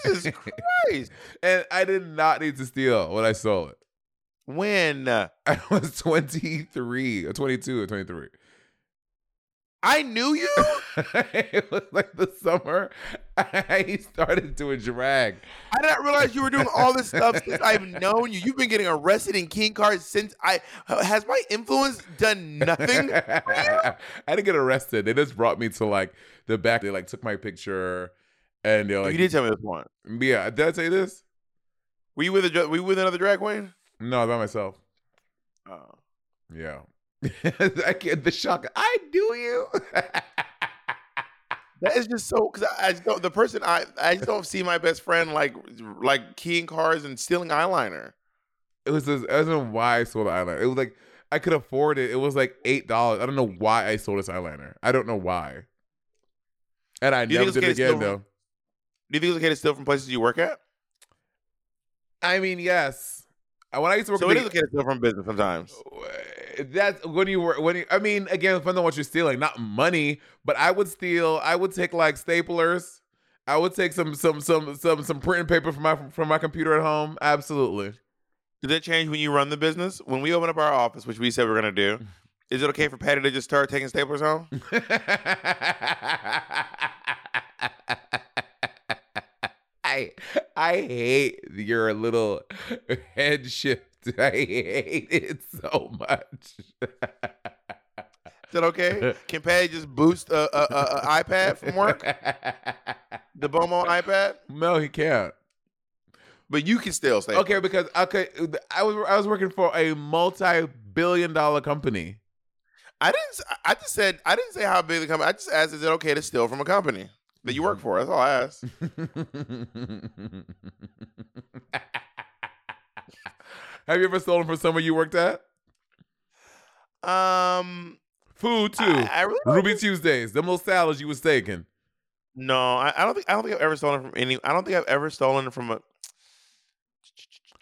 Jesus Christ! And I did not need to steal when I stole it. When uh, I was 23 or 22 or 23. I knew you, it was like the summer I started doing drag. I didn't realize you were doing all this stuff since I've known you. You've been getting arrested in King cars since I. Has my influence done nothing? I didn't get arrested. They just brought me to like the back. They like took my picture and they're like, you did tell me this one. yeah, did I say this? Were you with a were you with another drag queen? No, by myself. Oh. Yeah. I can't, the shock. I do you. That is just so because I, I just don't the person I I just don't see my best friend like like keying cars and stealing eyeliner. it was this, I don't know why I sold the eyeliner. It was like I could afford it. It was like eight dollars. I don't know why I sold this eyeliner. I don't know why. And I you never did it again steal though. Do you think it's okay to steal from places you work at? I mean, yes. When I used to work, So it is okay to steal from business sometimes. That's when you were when you, I mean again depending on what you're stealing, not money, but I would steal. I would take like staplers. I would take some some some some some printing paper from my from my computer at home. Absolutely. Did that change when you run the business? When we open up our office, which we said we're gonna do, is it okay for Patty to just start taking staplers home? I hate your little head shift. I hate it so much. Is that okay? Can Patty just boost a, a, a, a iPad from work? The Bomo iPad? no, he can't. But you can still stay. Okay, because okay, I was I was working for a multi-billion dollar company. I didn't. I just said I didn't say how big the company. I just asked, is it okay to steal from a company that you work for? That's all I asked. Have you ever stolen from somewhere you worked at? Um, Food too. I, I really Ruby think- Tuesdays, them little salads you was taking. no. I, I don't think. I don't think I've ever stolen from any. I don't think I've ever stolen from a.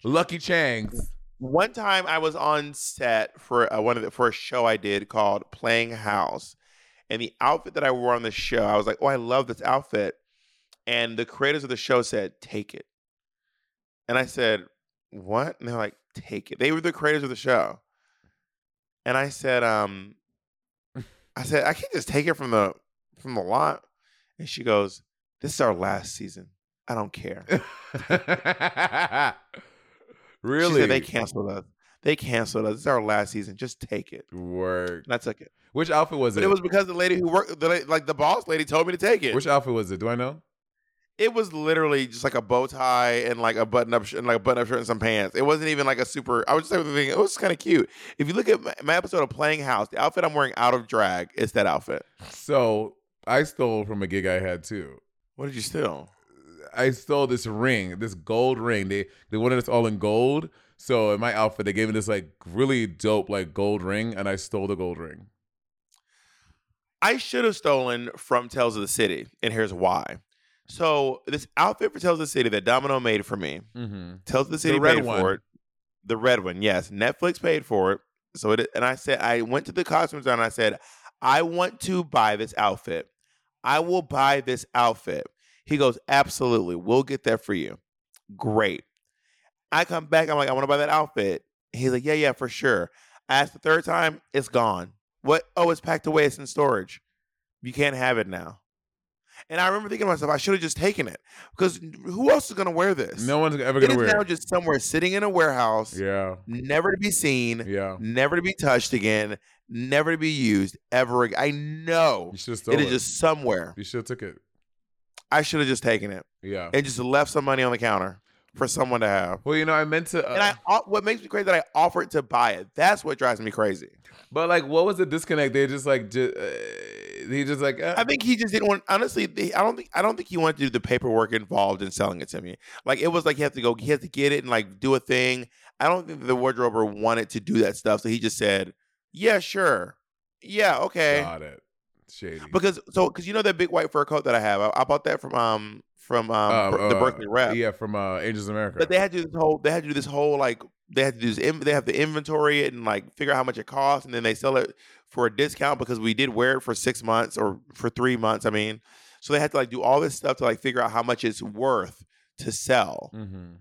Lucky Cheng's. One time I was on set for uh, one of the for a show I did called Playing House, and the outfit that I wore on the show, I was like, "Oh, I love this outfit," and the creators of the show said, "Take it," and I said, "What?" And they're like, "Take it." They were the creators of the show, and I said, "Um, I said I can't just take it from the from the lot," and she goes, "This is our last season. I don't care." really? She said they canceled us. They canceled us. This is our last season. Just take it. Work. And I took it. Which outfit was But it? it was because the lady who worked, the, like the boss lady, told me to take it. Which outfit was it? Do I know? it was literally just like a bow tie and like a button up sh- and like a button up shirt and some pants. It wasn't even like a super. I was just thinking it was kind of cute. If you look at my, my episode of Playing House, the outfit I'm wearing out of drag is that outfit. So I stole from a gig I had too. What did you steal? I stole this ring, this gold ring. They they wanted us all in gold. So in my outfit, they gave me this like really dope like gold ring, and I stole the gold ring. I should have stolen from Tales of the City, and here's why. So this outfit for Tales of the City that Domino made for me, Mm-hmm. Tales of the City red paid one. for it. The red one, yes. Netflix paid for it. So it and I said I went to the costume designer and I said, I want to buy this outfit. I will buy this outfit. He goes, Absolutely, we'll get that for you. Great. I come back, I'm like, I want to buy that outfit. He's like, Yeah, yeah, for sure. I asked the third time, it's gone. What? Oh, it's packed away, it's in storage. You can't have it now. And I remember thinking to myself, I should have just taken it. Because who else is gonna wear this? No one's ever gonna is wear. now just somewhere sitting in a warehouse, Yeah, never to be seen, yeah. never to be touched again, never to be used ever again. I know You should have stolen it it. is just somewhere. You should have took it. I should have just taken it Yeah. and just left some money on the counter. For someone to have. Well, you know, I meant to. Uh, And I, o- what makes me crazy that I offered to buy it. That's what drives me crazy. but like, what was the disconnect? They just like, ju- uh, he just like. Uh, I think he just didn't want. Honestly, they, I don't think. I don't think he wanted to do the paperwork involved in selling it to me. Like it was like he had to go. He had to get it and like do a thing. I don't think the wardrober wanted to do that stuff. So he just said, "Yeah, sure, yeah, okay." got it. Shady. Because so because you know that big white fur coat that I have. I, I bought that from um from um Uh, the uh, Berkeley rep. Yeah, from uh, Angels of America. But they had to do this whole. They had to do this whole like. They had to do this. They have to inventory it and like figure out how much it costs, and then they sell it for a discount because we did wear it for six months or for three months. I mean, so they had to like do all this stuff to like figure out how much it's worth to sell. hmm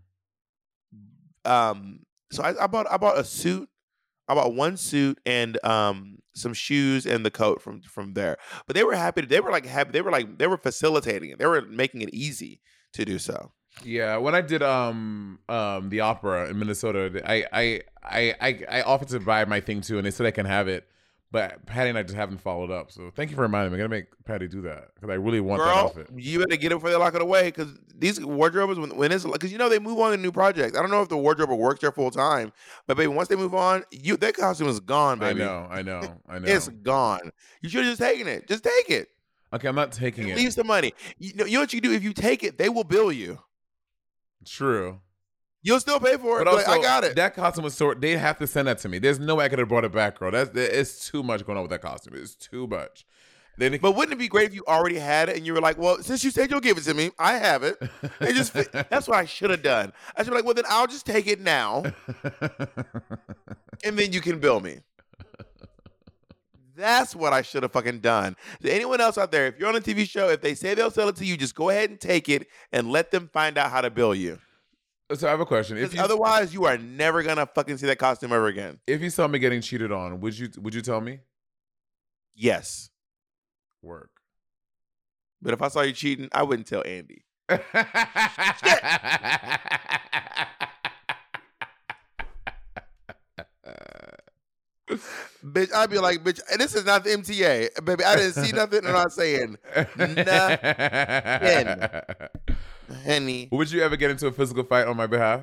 Um, so I, I bought I bought a suit. I bought one suit and um some shoes and the coat from from there. But they were happy. They were like happy. They were like they were facilitating it. They were making it easy to do so. Yeah, when I did um um the opera in Minnesota, I I I, I offered to buy my thing too, and they said I can have it. But Patty and I just haven't followed up. So thank you for reminding me. I'm gonna make Patty do that because I really want that Girl, outfit. you better get it before they lock it away because these wardrobers, when, when it's because you know they move on to new projects. I don't know if the wardrobe works there full time, but baby, once they move on, you that costume is gone, baby. I know, I know, I know. It's gone. You should have just taken it. Just take it. okay, I'm not taking it. Leave some money. You know, you know what you do if you take it, they will bill you. True. You'll still pay for it. But also, I got it. That costume was so. They have to send that to me. There's no way I could have brought it back, girl. That's it's too much going on with that costume. It's too much. Then it, but wouldn't it be great if you already had it and you were like, "Well, since you said you'll give it to me, I have it." Just that's what I should have done. I should be like, "Well, then I'll just take it now, and then you can bill me." That's what I should have fucking done. To anyone else out there, if you're on a TV show, if they say they'll sell it to you, just go ahead and take it and let them find out how to bill you. So I have a question. If you otherwise, you are never gonna fucking see that costume ever again. if you saw me getting cheated on, would you would you tell me? Yes, Work. but if I saw you cheating, I wouldn't tell Andy. Bitch, I'd be like, bitch, this is not the MTA. Baby, I didn't see nothing. And I'm not saying, honey. Would you ever get into a physical fight on my behalf?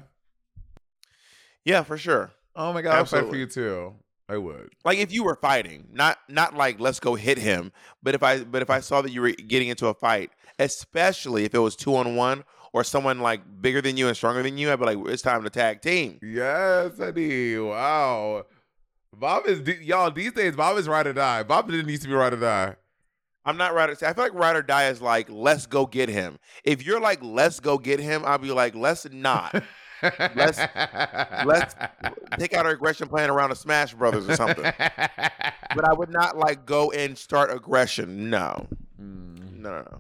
Yeah, for sure. Oh my god, I'll fight for you too. I would. Like if you were fighting, not not like let's go hit him, but if I but if I saw that you were getting into a fight, especially if it was two on one or someone like bigger than you and stronger than you, I'd be like, it's time to tag team. Yes, Eddie. Wow. Bob is y'all these days. Bob is ride or die. Bob didn't used to be ride or die. I'm not ride or I feel like ride or die is like let's go get him. If you're like let's go get him, I'll be like let's not. Let's- let's Take out our aggression plan around a Smash Brothers or something. But I would not like go and start aggression. No, Mm, no, no, no.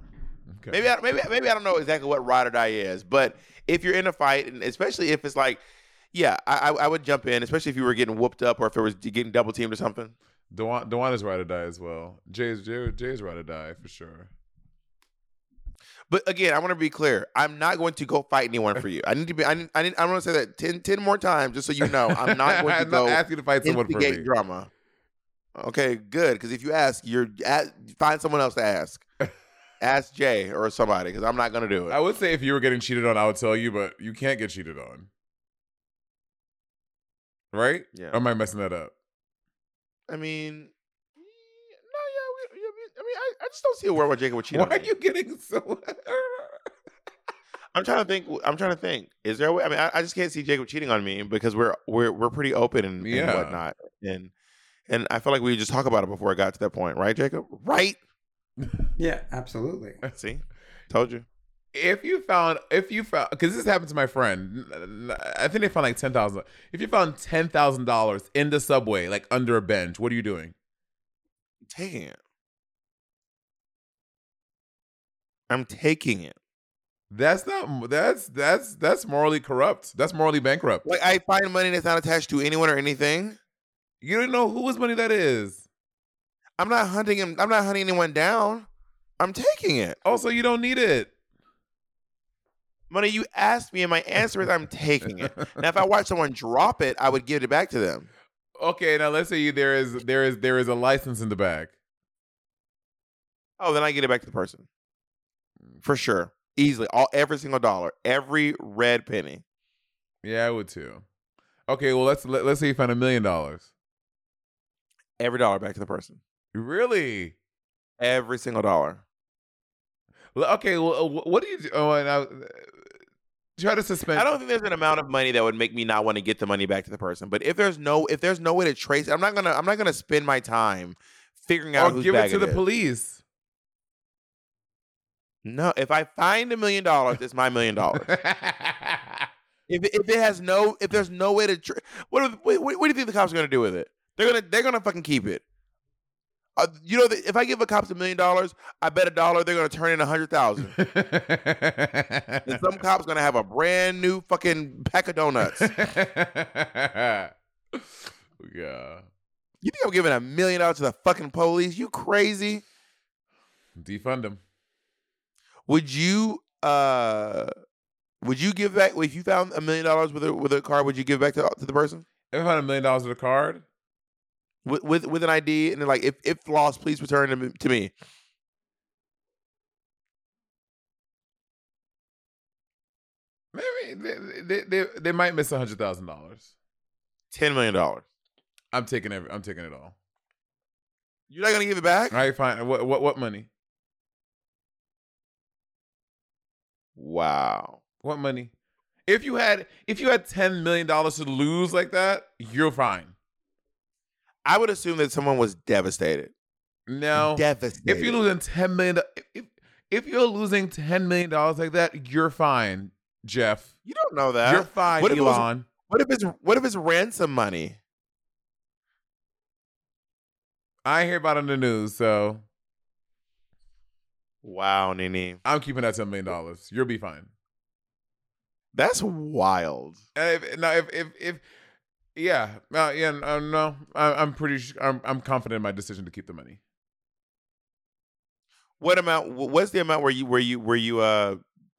okay. Maybe I, maybe maybe I don't know exactly what ride or die is, but if you're in a fight, and especially if it's like, yeah, I, I I would jump in, especially if you were getting whooped up or if it was getting double teamed or something. Dewan, Dewan is ride or die as well. Jay's Jay, Jay's ride or die for sure. But again, I want to be clear. I'm not going to go fight anyone for you. I need to be. I need. I, need, I want to say that 10, 10 more times, just so you know. I'm not going to I'm go not asking you to fight someone for me. drama. Okay, good. Because if you ask, you're at, find someone else to ask. ask Jay or somebody, because I'm not going to do it. I would say if you were getting cheated on, I would tell you, but you can't get cheated on. Right? Yeah. Or am I messing that up? I mean, no, yeah. We, yeah, we- I mean, I, I just don't see a world where Jacob would cheat Why on are me. you getting so? I'm trying to think. I'm trying to think. Is there a way? I mean, I, I just can't see Jacob cheating on me because we're we're we're pretty open and, and whatnot, and and I feel like we just talk about it before it got to that point, right, Jacob? Right? Yeah, absolutely. See, told you. If you found, if you found, because this happened to my friend, i think they found like ten thousand. If you found ten thousand dollars in the subway, like under a bench, what are you doing? Taking it. I'm taking it. That's not. That's that's that's morally corrupt. That's morally bankrupt. Like I find money that's not attached to anyone or anything. You don't know whose money that is. I'm not hunting him. I'm not hunting anyone down. I'm taking it. Also, you don't need it. Money you asked me, and my answer is I'm taking it. Now, if I watch someone drop it, I would give it back to them. Okay, now let's say you, there is there is there is a license in the bag. Oh, then I get it back to the person. For sure. easily. All every single dollar, every red penny. Yeah, I would too. Okay, well let's let, let's say you found a million dollars. Every dollar back to the person. Really? Every single dollar. Okay, well, uh, what do you do? Oh, and I, uh, try to suspend. I don't think there's an amount of money that would make me not want to get the money back to the person. But if there's no if there's no way to trace, I'm not gonna I'm not gonna spend my time figuring out or give it to the police. No, if I find a million dollars, it's my million dollars. If it, if it has no if there's no way to tr- what, what what do you think the cops are gonna do with it? They're gonna they're gonna fucking keep it. Uh, you know, if I give a cops a million dollars, I bet a dollar they're gonna turn in a hundred thousand. And some cop's gonna have a brand new fucking pack of donuts. Yeah. You think I'm giving a million dollars to the fucking police? You crazy? Defund them. Would you uh would you give back if you found a million dollars with a with a card? Would you give back to, to the person If I found a million dollars with a card, with with, with an ID and then like if if lost, please return to me, to me. maybe they, they, they, they might miss a hundred thousand dollars. Ten million dollars. I'm taking every. I'm taking it all. You're not gonna give it back? All right, fine. What what what money? Wow. What money? If you had if you had ten million dollars to lose like that, you're fine. I would assume that someone was devastated. No, Devastated. if you're losing ten million, if if you're losing ten million dollars like that, you're fine, Jeff. you don't know that. you're fine, what if was- Elon. what if it's what if it's ransom money? I hear about it on the news, so Wow, Nini. I'm keeping that ten million dollars. You'll be fine. That's wild. If, now, if if if yeah, uh, yeah, uh, no, I, I'm pretty. Sure, I'm I'm confident in my decision to keep the money. What amount what's the amount where you where you where you uh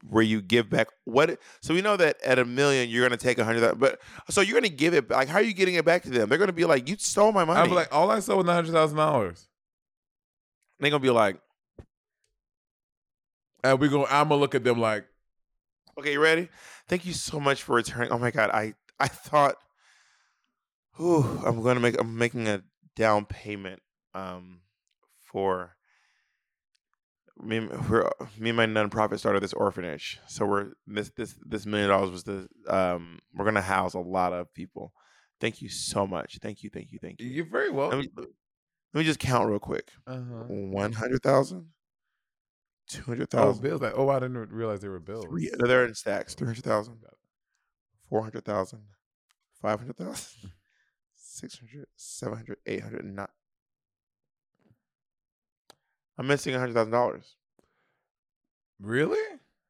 where you give back what so we know that at a million you're gonna take a hundred but so you're gonna give it back like how are you getting it back to them? They're gonna be like, You stole my money. I'm like, all I saw was hundred thousand dollars, they're gonna be like, and we go. I'm gonna look at them like, Okay, you ready? Thank you so much for returning. Oh my god, I I thought whew, I'm gonna make I'm making a down payment um for me for me and my nonprofit started this orphanage. So we're this this this million dollars was the um we're gonna house a lot of people. Thank you so much. Thank you, thank you, thank you. you're very well. Let me let me just count real quick. uh-huh. One hundred thousand, two hundred Oh, thousand. bills. Like, oh, I didn't realize they were bills. Three, no, they're in stacks. 300,000, 400,000, 500,000, 600, 700, 800, and not. I'm missing $100,000. Really?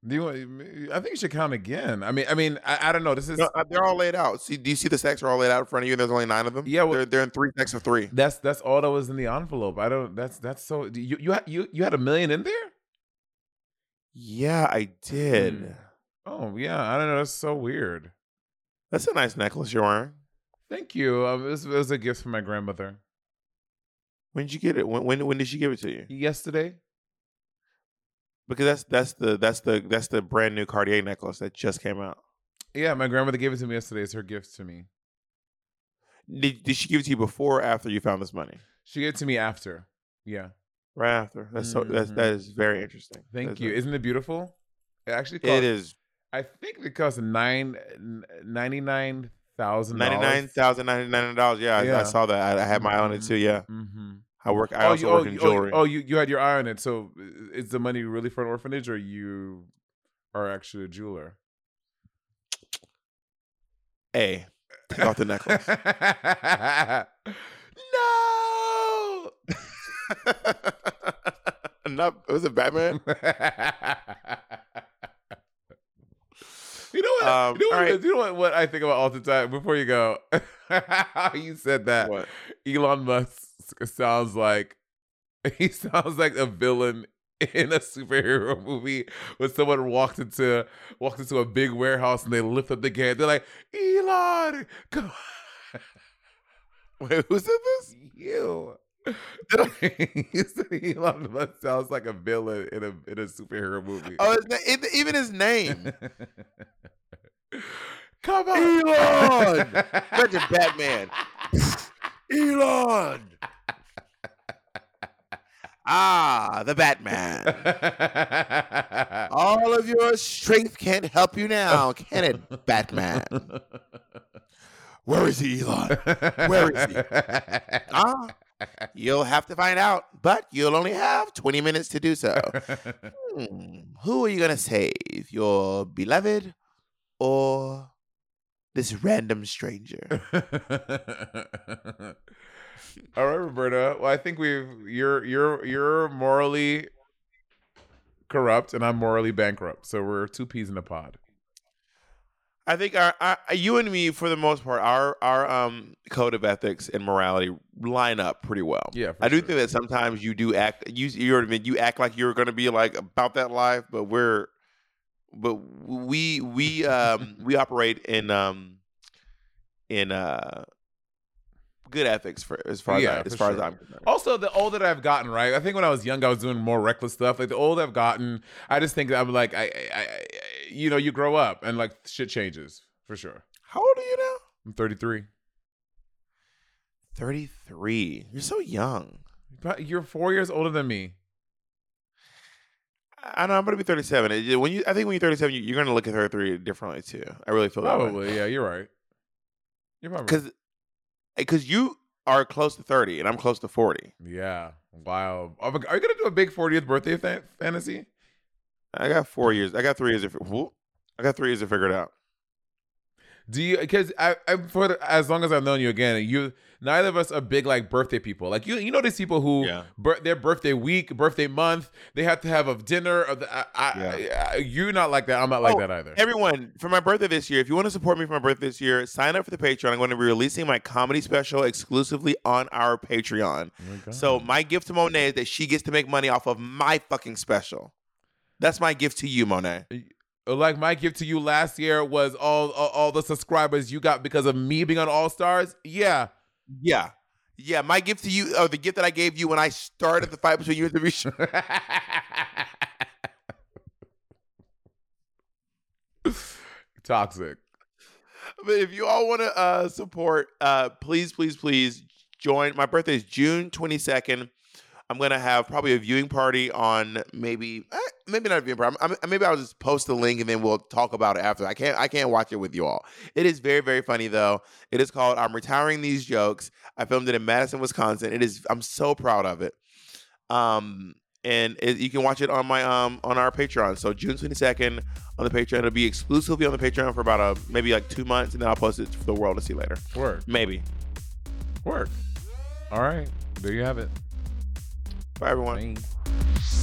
Do you want? I think you should count again. I mean, I mean, I, I don't know. This is No, uh, they're all laid out. See, do you see the stacks are all laid out in front of you and there's only nine of them? Yeah, well- they're, they're in three stacks of three. that's that's all that was in the envelope. I don't. That's that's so. You you had you you had a million in there? Yeah, I did. Hmm. Oh yeah, I don't know. That's so weird. That's a nice necklace you're wearing. Thank you. Um, this was a gift from my grandmother When did you get it? When, when when did she give it to you? yesterday. Because that's that's the that's the that's the brand new Cartier necklace that just came out. Yeah, my grandmother gave it to me yesterday. It's her gift to me. Did, did she give it to you before or after you found this money? She gave it to me after. Yeah. Right after. That's so that's Mhm. that is very interesting. Thank That's you. Isn't it beautiful? It actually cost, It is I think it cost nine ninety nine thousand ninety nine thousand ninety nine dollars. Yeah, I, I saw that. I, I had my eye on it too. Yeah, Mm-hmm. I work. I oh, also you, work oh, in jewelry. Oh, oh, you you had your eye on it. So is the money really for an orphanage, or you are actually a jeweler? A, take off the necklace. no. Not It was it Batman? You know what? Um, you know, what, right. you know what, what I think about all the time before you go? you said that What? Elon Musk sounds like he sounds like a villain in a superhero movie when someone walked into walked into a big warehouse and they lift up the gate. They're like, Elon, come on. Wait, who said this? You. he said Elon Musk sounds like a villain in a in a superhero movie. Oh, it- even his name. Come on, Elon! Imagine Batman. Elon. Ah, the Batman. All of your strength can't help you now, can it, Batman? Where is he, Elon? Where is he? Ah, you'll have to find out, but you'll only have 20 minutes to do so. Hmm, who are you going to save? Your beloved or this random stranger? All right, Roberta. Well, I think we've you're you're you're morally corrupt and I'm morally bankrupt. So we're two peas in a pod. I think our, our you and me, for the most part, our our um code of ethics and morality line up pretty well. Yeah, I do sure. think that sometimes you do act you you know what I mean. You act like you're going to be like about that life, but we're but we we um we operate in um in uh good ethics for as far Yeah, as, I, as far as sure. I'm concerned. Also, the older that I've gotten, right? I think when I was young, I was doing more reckless stuff. Like the older I've gotten, I just think that I'm like, I, I, I, you know, you grow up and like shit changes for sure. How old are you now? I'm 33. Thirty three. You're so young. But you're four years older than me. I know I'm gonna be 37. When you, I think when you're 37, you- you're gonna look at 33 differently too. I really feel that way. Probably, yeah. You're right. You're probably because because eh, you are close to 30 and I'm close to 40. Yeah. Wow. Are are you gonna do a big 40th birthday fa- fantasy? I got four years. I got three years. I got three years to figure it out. Do you? Because I, I, for the, as long as I've known you again, you neither of us are big like birthday people. Like you, you know these people who Yeah. bir- their birthday week, birthday month, they have to have a dinner. Of the, I, I, I, you're not like that. I'm not like Oh, that either. Everyone, for my birthday this year, if you want to support me for my birthday this year, sign up for the Patreon. I'm going to be releasing my comedy special exclusively on our Patreon. Oh my So my gift to Monet is that she gets to make money off of my fucking special. That's my gift to you, Monet. like my gift to you last year was all, all all the subscribers you got because of me being on All Stars. Yeah. Yeah. Yeah, my gift to you, or the gift that I gave you when I started the fight between you and the Show. Toxic. But if you all want to uh, support, uh, please, please, please join. My birthday is June 22nd. I'm gonna have probably a viewing party on maybe, eh, maybe not a viewing party. I'm, I'm- maybe I'll just post the link and then we'll talk about it after. I can't, I can't watch it with you all. It is very, very funny though. It is called "I'm Retiring These Jokes." I filmed it in Madison, Wisconsin. It is. I'm so proud of it. Um, and it, you can watch it on my um on our Patreon. So June 22nd on the Patreon. It'll be exclusively on the Patreon for about a maybe like two months, and then I'll post it for the world to see later. Work. Maybe. Work. All right. There you have it. Bye everyone. Bye.